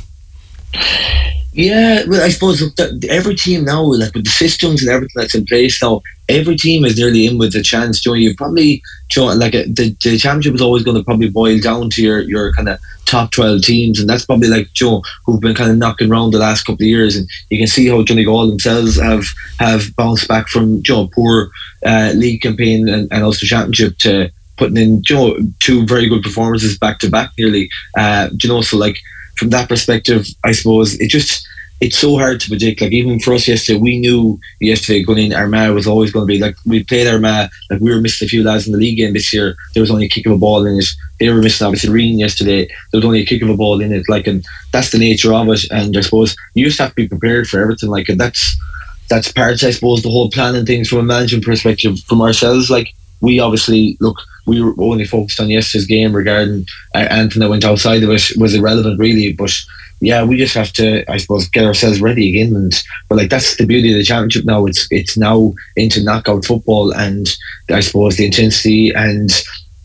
Yeah, well, I suppose every team now, like with the systems and everything that's in place now, every team is nearly in with a chance. You know, you probably, you know, like a, the, the championship is always going to probably boil down to your, your kind of top 12 teams, and that's probably like Joe, who've been kind of knocking around the last couple of years, and you can see how Johnny Donegal themselves have have bounced back from Joe poor uh, league campaign and, and also championship to putting in Joe two very good performances back to back nearly. Uh, you know, so like from that perspective, I suppose it just it's so hard to predict. Like even for us yesterday, we knew yesterday going in Armagh was always going to be like we played Armagh. Like we were missing a few lads in the league game this year. There was only a kick of a ball in it. They were missing obviously Rian yesterday. There was only a kick of a ball in it. Like and that's the nature of it. And I suppose you just have to be prepared for everything. Like and that's that's part. I suppose the whole planning things from a management perspective from ourselves. Like we obviously look we were only focused on yesterday's game regarding uh, anything that went outside of it was irrelevant really. But yeah we just have to I suppose get ourselves ready again. And but like that's the beauty of the championship now. It's it's now into knockout football. And I suppose the intensity and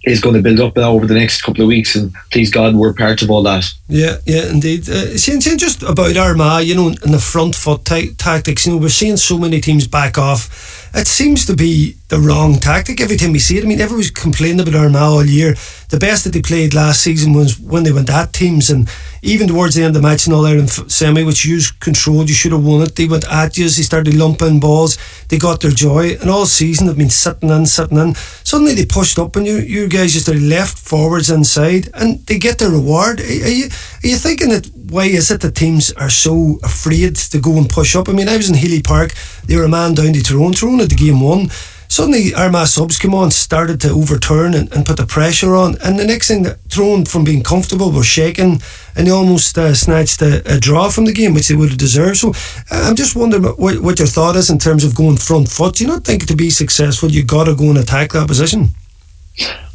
is going to build up now over the next couple of weeks. And please God we're part of all that. Yeah yeah indeed. Uh, seeing, seeing just about Armagh you know in the front foot t- tactics you know we're seeing so many teams back off it seems to be the wrong tactic every time we see it. I mean, everyone's complaining about Armagh all year. The best that they played last season was when they went at teams, and even towards the end of the match in All Ireland semi, which you controlled, you should have won it. They went at you, they started lumping balls, they got their joy, and all season they've been sitting in, sitting in. Suddenly they pushed up, and you, you guys just are left, forwards, inside, and they get their reward. Are you are you thinking that why is it that teams are so afraid to go and push up? I mean, I was in Healy Park, they were a man down to Tyrone, Tyrone at the game one suddenly Armagh subs came on, started to overturn and, and, put the pressure on. And the next thing that thrown from being comfortable were shaken and they almost uh, snatched a, a, draw from the game, which they would have deserved. So I'm just wondering what, what, your thought is in terms of going front foot. Do you not think to be successful, you've got to go and attack that position?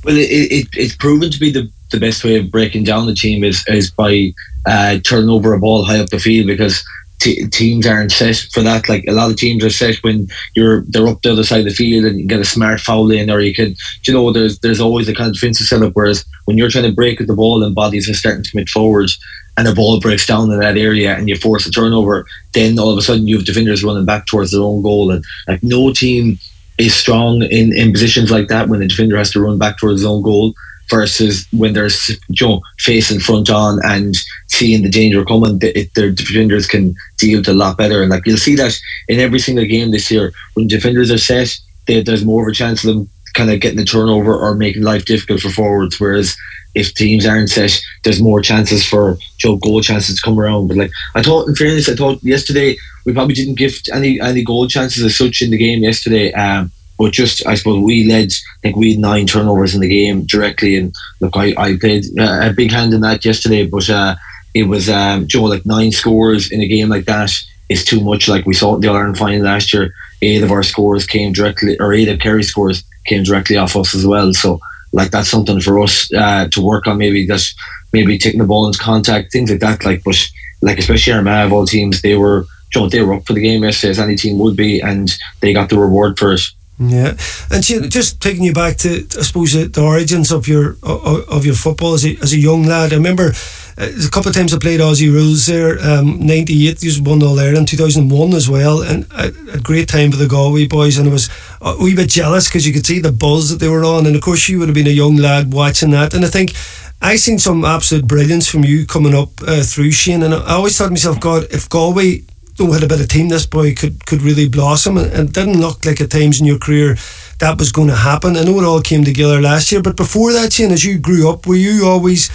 Well, it, it, it's proven to be the, the best way of breaking down the team is, is by uh, turning over a ball high up the field because t- teams aren't set for that. Like a lot of teams are set when you're they're up the other side of the field and you get a smart foul in, or you could, you know, there's there's always a kind of defensive setup. Whereas when you're trying to break at the ball and bodies are starting to commit forwards, and the ball breaks down in that area and you force a turnover, then all of a sudden you have defenders running back towards their own goal, and like no team is strong in, in positions like that when the defender has to run back towards his own goal versus when there's you know, facing front on and seeing the danger coming, the, their defenders can deal with it a lot better. And like you'll see that in every single game this year, when defenders are set, they, there's more of a chance of them kind of getting the turnover or making life difficult for forwards. Whereas if teams aren't set, there's more chances for Joe goal chances to come around. But like I thought, in fairness, I thought yesterday we probably didn't give any any goal chances as such in the game yesterday. Um, but just, I suppose we led, I think we had nine turnovers in the game directly. And look, I, I played uh, a big hand in that yesterday, but uh, it was, um, Joe, like nine scores in a game like that is too much. Like we saw in the Ireland final last year, eight of our scores came directly, or eight of Kerry scores came directly off us as well. So, like, that's something for us uh, to work on. Maybe just maybe taking the ball into contact, things like that. Like, but like, especially Armagh all teams, they were, Joe, they were up for the game yesterday, as any team would be, and they got the reward for it. Yeah, and just taking you back to, I suppose, the origins of your of your football as a, as a young lad. I remember uh, a couple of times I played Aussie rules there. Um, Ninety eight, you won all in two thousand one as well, and a, a, great time for the Galway boys. And I was a wee bit jealous because you could see the buzz that they were on, and of course you would have been a young lad watching that. And I think I seen some absolute brilliance from you coming up uh, through Shane, and I always thought to myself, God, if Galway had a bit of team, this boy could could really blossom, and it didn't look like at times in your career that was going to happen. I know it all came together last year, but before that, Shane, as you grew up, were you always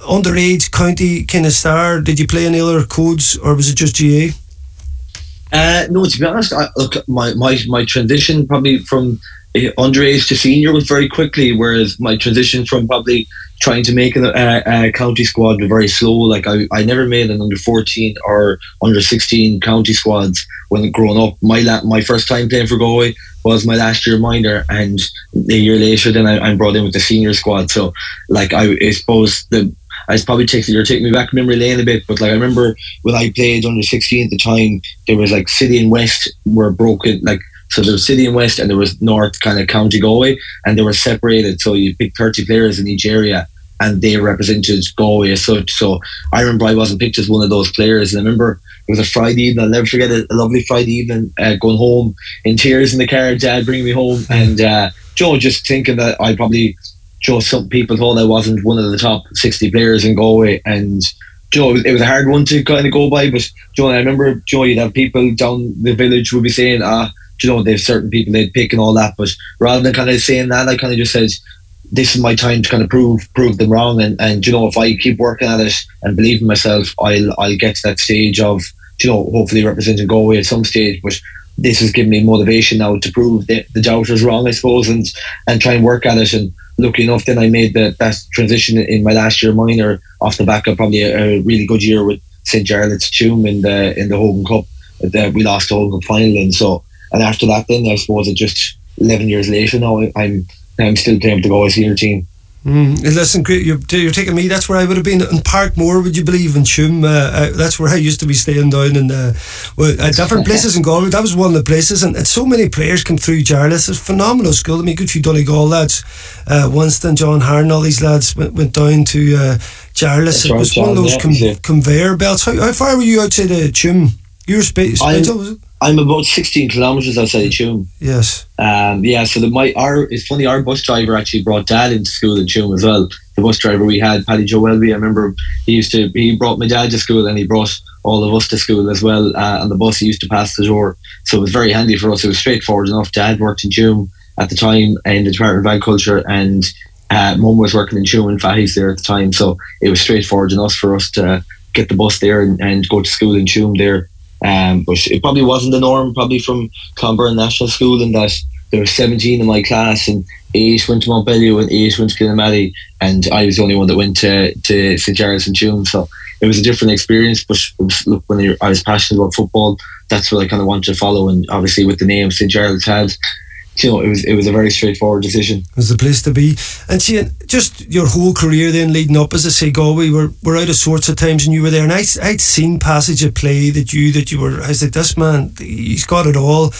underage county kind of star? Did you play any other codes, or was it just GAA? Uh, no, to be honest, I, look, my, my, my transition probably from uh, underage to senior was very quickly, whereas my transition from probably trying to make a, a, a, county squad very slow. Like I, I never made an under 14 or under 16 county squads when growing up. My la- my first time playing for Galway was my last year minor, and a year later, then I, I'm brought in with the senior squad. So, like I, I suppose the I probably take you're taking me back memory lane a bit, but like I remember when I played under 16 at the time, there was like City and West were broken, like so there was City and West, and there was North kind of County Galway, and they were separated. So you picked 30 players in each area, and they represented Galway as such. So I remember I wasn't picked as one of those players, and I remember it was a Friday evening. I'll never forget it. A lovely Friday evening, uh, going home in tears in the car, Dad bringing me home, and uh, Joe just thinking that I probably, Joe, some people thought I wasn't one of the top sixty players in Galway, and. Joe, it was a hard one to kind of go by, but Joe, I remember Joe, you'd have people down the village would be saying, ah, you know, there's certain people they'd pick and all that, but rather than kind of saying that, I kind of just said, this is my time to kind of prove prove them wrong, and and you know, if I keep working at it and believe in myself, I'll I'll get to that stage of you know, hopefully representing Galway at some stage, but this has given me motivation now to prove the, the doubters wrong, I suppose, and and try and work at it. And lucky enough, then I made the, that transition in my last year minor off the back of probably a, a really good year with St Jarlath's Tuam in the in the Hogan Cup. That we lost the Hogan Cup final, and so and after that, then I suppose it just eleven years later now I'm I'm still playing with the Galway senior team. Mm, listen, you're, you're taking me. That's where I would have been in Parkmore. Would you believe in Tuam? Uh, uh, that's where I used to be staying down in uh, well, uh, different places in Galway. That was one of the places, and, and so many players come through Jarlath. It's a phenomenal school. I mean, good few Donegal lads, uh, Winston, John Harn, all these lads went, went down to uh, Jarlath. It was one of those com- conveyor belts. How, how, far were you outside of Tuam? You were sp- was it? I'm about 16 kilometres outside of Tuam. Yes. Um, yeah, so the, my our it's funny, our bus driver actually brought dad into school in Tuam as well. The bus driver we had, Paddy Joe Welby, I remember he used to, he brought my dad to school and he brought all of us to school as well. Uh, and the bus he used to pass the door. So it was very handy for us. It was straightforward enough. Dad worked in Tuam at the time in the Department of Agriculture and uh, mum was working in Tuam and Fahey's there at the time. So it was straightforward enough for us to get the bus there and, and go to school in Tuam there um, but it probably wasn't the norm, probably from Clonberne National School, in that there were 17 in my class, and eight went to Mountbellew and eight went to Kilnamallee, and I was the only one that went to, to St. Jarlath's and Tuam. So it was a different experience. But was, look, when I was passionate about football, that's what I kind of wanted to follow. And obviously, with the name St. Jarlath's had, you know, it was it was a very straightforward decision. It was the place to be. And see, just your whole career then leading up, as I say, Galway were, were out of sorts at times, and you were there. And I, I'd seen passage of play that you that you were. I said, this man, he's got it all.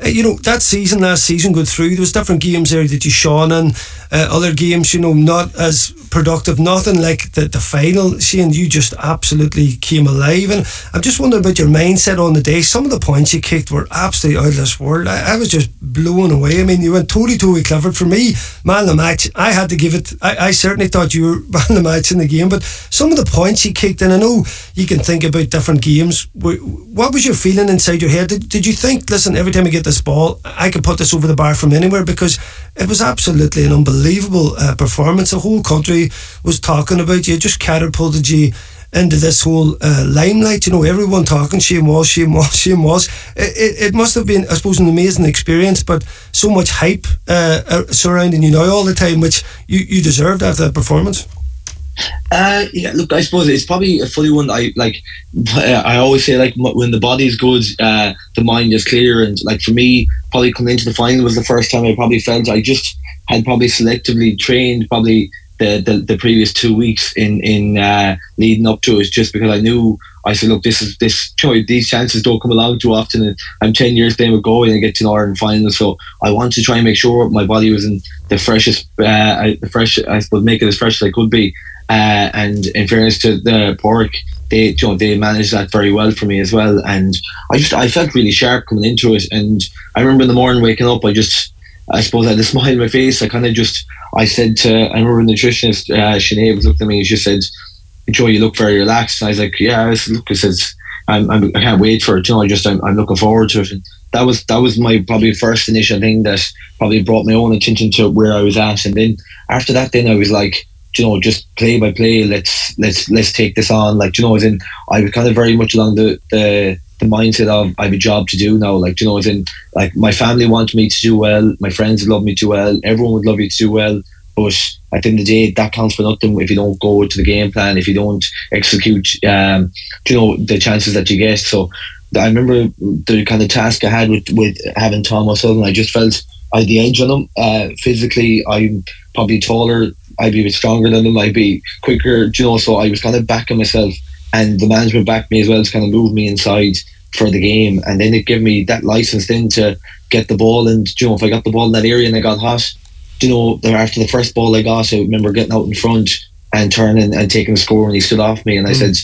Uh, you know that season last season go through there was different games there that you shone in. Uh, other games you know not as productive nothing like the, the final Shane. You just absolutely came alive. And I'm just wondering about your mindset on the day. Some of the points you kicked were absolutely out of this world. I, I was just blown away. I mean you went totally totally Clifford. For me man the match I had to give it I, I certainly thought you were man the match in the game. But some of the points you kicked and I know you can think about different games. What was your feeling inside your head? Did, did you think listen every time I get this ball. I could put this over the bar from anywhere because it was absolutely an unbelievable uh, performance. The whole country was talking about you, just catapulted you into this whole uh, limelight. You know, everyone talking Shane Walsh, Shane Walsh, Shane Walsh. It, it, it, must have been, I suppose, an amazing experience, but so much hype uh, uh surrounding you now all the time, which you, you deserved after that performance. Uh, yeah, look, I suppose it's probably a funny one. I like, I always say like when the body's good, uh, the mind is clear. And like for me, probably coming into the final was the first time I probably felt I just had probably selectively trained probably the, the, the previous two weeks in in uh, leading up to it, just because I knew I said, look, this is this. You know, these chances don't come along too often. And I'm ten years playing with Galway and I get to Northern final, so I want to try and make sure my body was in the freshest, uh, the fresh. I suppose make it as fresh as I could be. Uh, and in fairness to the Pork, they you know they managed that very well for me as well. And I just I felt really sharp coming into it. And I remember in the morning waking up, I just I suppose I had a smile on my face. I kind of just I said to I remember nutritionist uh, Sinead was looking at me and she said, "Joe, you look very relaxed." And I was like, "Yeah." I said, "Look," I said, I'm, I'm, I can not wait for it. You know, I just I'm, I'm looking forward to it." And that was that was my probably first initial thing that probably brought my own attention to where I was at. And then after that, then I was like you know, just play by play. Let's let's let's take this on. Like you know, as in I was kind of very much along the the, the mindset of I have a job to do now. Like you know, as in like my family want me to do well, my friends love me to well, everyone would love you to do well. But at the end of the day, that counts for nothing if you don't go to the game plan, if you don't execute, um, you know, the chances that you get. So I remember the kind of task I had with, with having Tom O'Sullivan, I just felt I had the edge on him. Uh, physically, I'm probably taller I'd be a bit stronger than them. I'd be quicker, you know. So I was kind of backing myself, and the management backed me as well to kind of move me inside for the game, and then it gave me that license then to get the ball. And you know, if I got the ball in that area and I got hot, you know, after the first ball I got, I remember getting out in front, and turning and taking the score, and he stood off me, and I mm. said,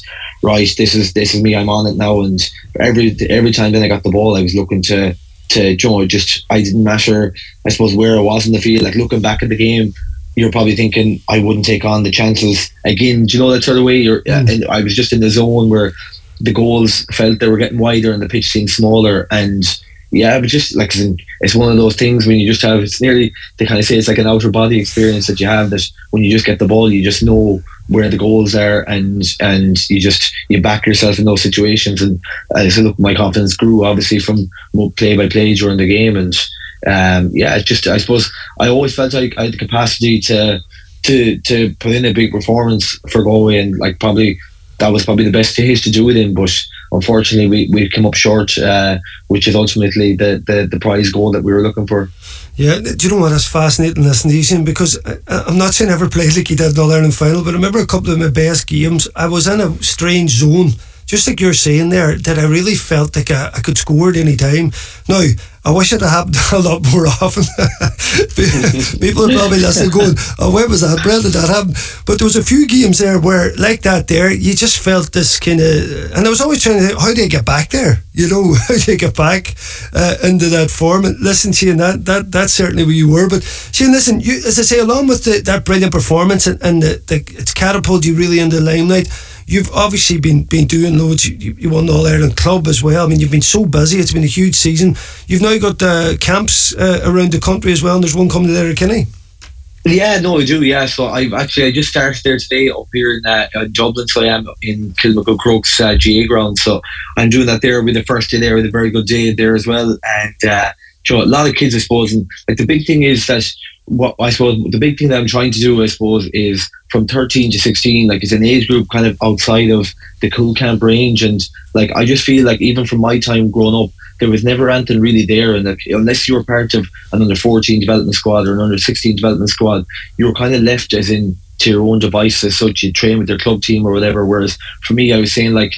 "Right, this is this is me. I'm on it now." And every every time then I got the ball, I was looking to to you know, just I didn't matter, I suppose, where I was in the field. Like looking back at the game, you're probably thinking I wouldn't take on the chances again. Do you know that sort of way? You're, hmm. and I was just in the zone where the goals felt they were getting wider and the pitch seemed smaller. And yeah, but just like it's one of those things when you just have it's nearly they kind of say it's like an outer body experience that you have that when you just get the ball, you just know where the goals are and and you just you back yourself in those situations. And I said, look, my confidence grew obviously from play by play during the game and. Um, yeah, it's just I suppose I always felt like I had the capacity to to to put in a big performance for Galway and like probably that was probably the best stage to do it in. But unfortunately, we, we came up short, uh, which is ultimately the, the, the prize goal that we were looking for. Yeah, do you know what? That's fascinating listening to because I, am not saying I ever played like you did in the Ireland final, but I remember a couple of my best games. I was in a strange zone just like you're saying there, that I really felt like I, I could score at any time. Now, I wish it had happened a lot more often. People are probably listening going, oh, where was that? Where did that happen? But there was a few games there where, like that there, you just felt this kind of, and I was always trying to think, how do you get back there? You know, how do you get back uh, into that form? And listen, Shane, that, that, that's certainly where you were. But Shane, listen, you, as I say, along with the, that brilliant performance and, and the, the, it's catapulted you really into the limelight, you've obviously been been doing loads. You, you won the All Ireland Club as well. I mean, you've been so busy. It's been a huge season. You've now got uh, camps uh, around the country as well, and there's one coming to Letterkenny. Yeah, no, I do. Yeah, so I've actually I just started there today up here in uh, Dublin. So I am in Kilmacud Crokes uh, GA ground. So I'm doing that there with the first day there with a very good day there as well. And uh, a lot of kids, I suppose, and like the big thing is that what I suppose the big thing that I'm trying to do, I suppose, is from 13 to 16, like it's an age group kind of outside of the cool camp range. And like, I just feel like even from my time growing up, there was never anything really there. And like, unless you were part of an under 14 development squad or an under 16 development squad, you were kind of left as in to your own devices. So you train with your club team or whatever. Whereas for me, I was saying like,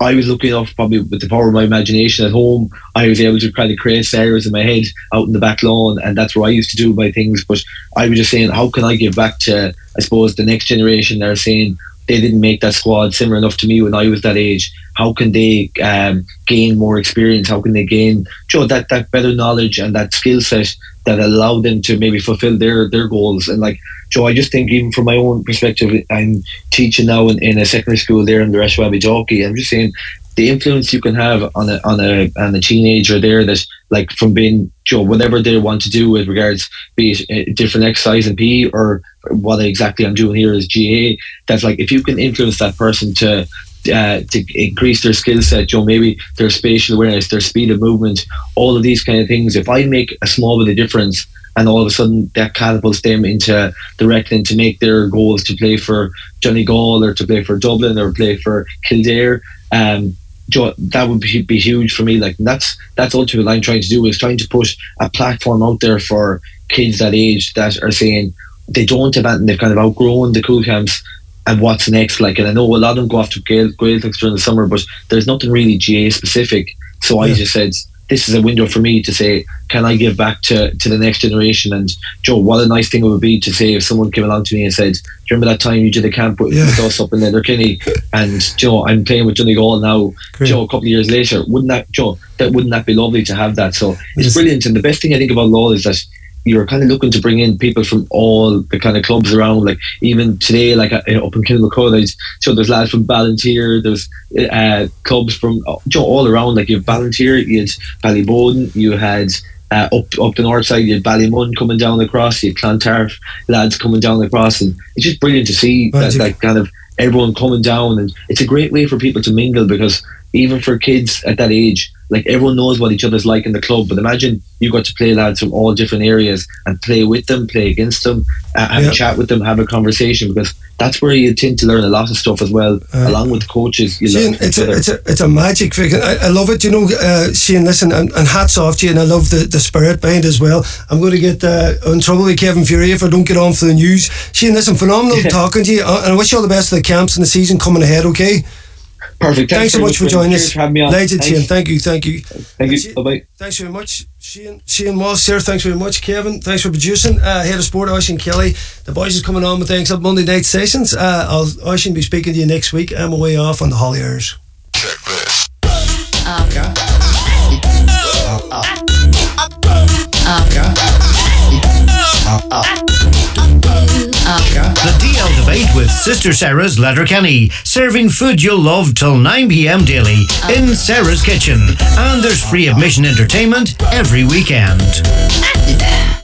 I was looking enough, probably with the power of my imagination at home, I was able to kind of create scenarios in my head out in the back lawn, and that's where I used to do my things. But I was just saying, how can I give back to, I suppose, the next generation? They're saying they didn't make that squad similar enough to me when I was that age. How can they um, gain more experience? How can they gain you know, that that better knowledge and that skill set that allow them to maybe fulfill their their goals? And like Joe, I just think even from my own perspective, I'm teaching now in, in a secondary school there in the Reshwabi Jockey. I'm just saying the influence you can have on a on a on a teenager there that like from being you know, whatever they want to do with regards be it different exercise and PE or what exactly I'm doing here is GA. That's like if you can influence that person to uh, to increase their skill set, know, maybe their spatial awareness, their speed of movement, all of these kind of things. If I make a small bit of difference and all of a sudden that catapults them into directing to make their goals to play for Donegal or to play for Dublin or play for Kildare. Um, that would be, be huge for me. Like that's that's ultimately what I'm trying to do is trying to put a platform out there for kids that age that are saying they don't have and They've kind of outgrown the cool camps and what's next. Like, and I know a lot of them go off to Gaeltachts during the summer, but there's nothing really GA specific. So yeah. I just said this is a window for me to say, can I give back to, to the next generation? And Joe, what a nice thing it would be to say if someone came along to me and said, Do you remember that time you did a camp with, yeah. with us up in Letterkenny? And Joe, I'm playing with Donegal now. Great. Joe, a couple of years later, wouldn't that Joe, that wouldn't that be lovely to have that? So it's yes. brilliant. And the best thing I think about law is that you're kind of looking to bring in people from all the kind of clubs around. Like even today, like uh, up in Kilmacud, so there's lads from Ballinteer, there's uh, clubs from you know, all around. Like you have Ballinteer, you had Ballyboden, you had uh, up up the north side, you had Ballymun coming down across, you had Clontarf lads coming down the across, and it's just brilliant to see that, that kind of everyone coming down, and it's a great way for people to mingle because even for kids at that age, like everyone knows what each other's like in the club. But imagine you got to play lads from all different areas and play with them, play against them, uh, have a chat with them, have a conversation because that's where you tend to learn a lot of stuff as well, uh, along with the coaches. You Shane, it's a, it's a it's a magic. I, I love it. You know, uh, Shane. Listen, and, and, hats off to you, and I love the, the spirit behind as well. I'm going to get uh, in trouble with Kevin Fury if I don't get on for the news. Shane, listen, phenomenal talking to you, and I wish you all the best for the camps and the season coming ahead. Okay. Perfect. Thanks, so much for joining us. for having me on. Legend, Thanks. Shane. Thank you, thank you. Thank you. Bye bye. Thanks very much, Shane. Shane Moss here. Thanks very much, Kevin. Thanks for producing. Uh, head of sport, Oisin Kelly. The boys is coming on with things up Monday night sessions. Uh, I'll Oisin be speaking to you next week. I'm away off on the Holly Airs. Check this. The DL debate with Sister Sarah's Letterkenny, serving food you'll love till 9 pm daily in Sarah's kitchen. And there's free admission entertainment every weekend. This.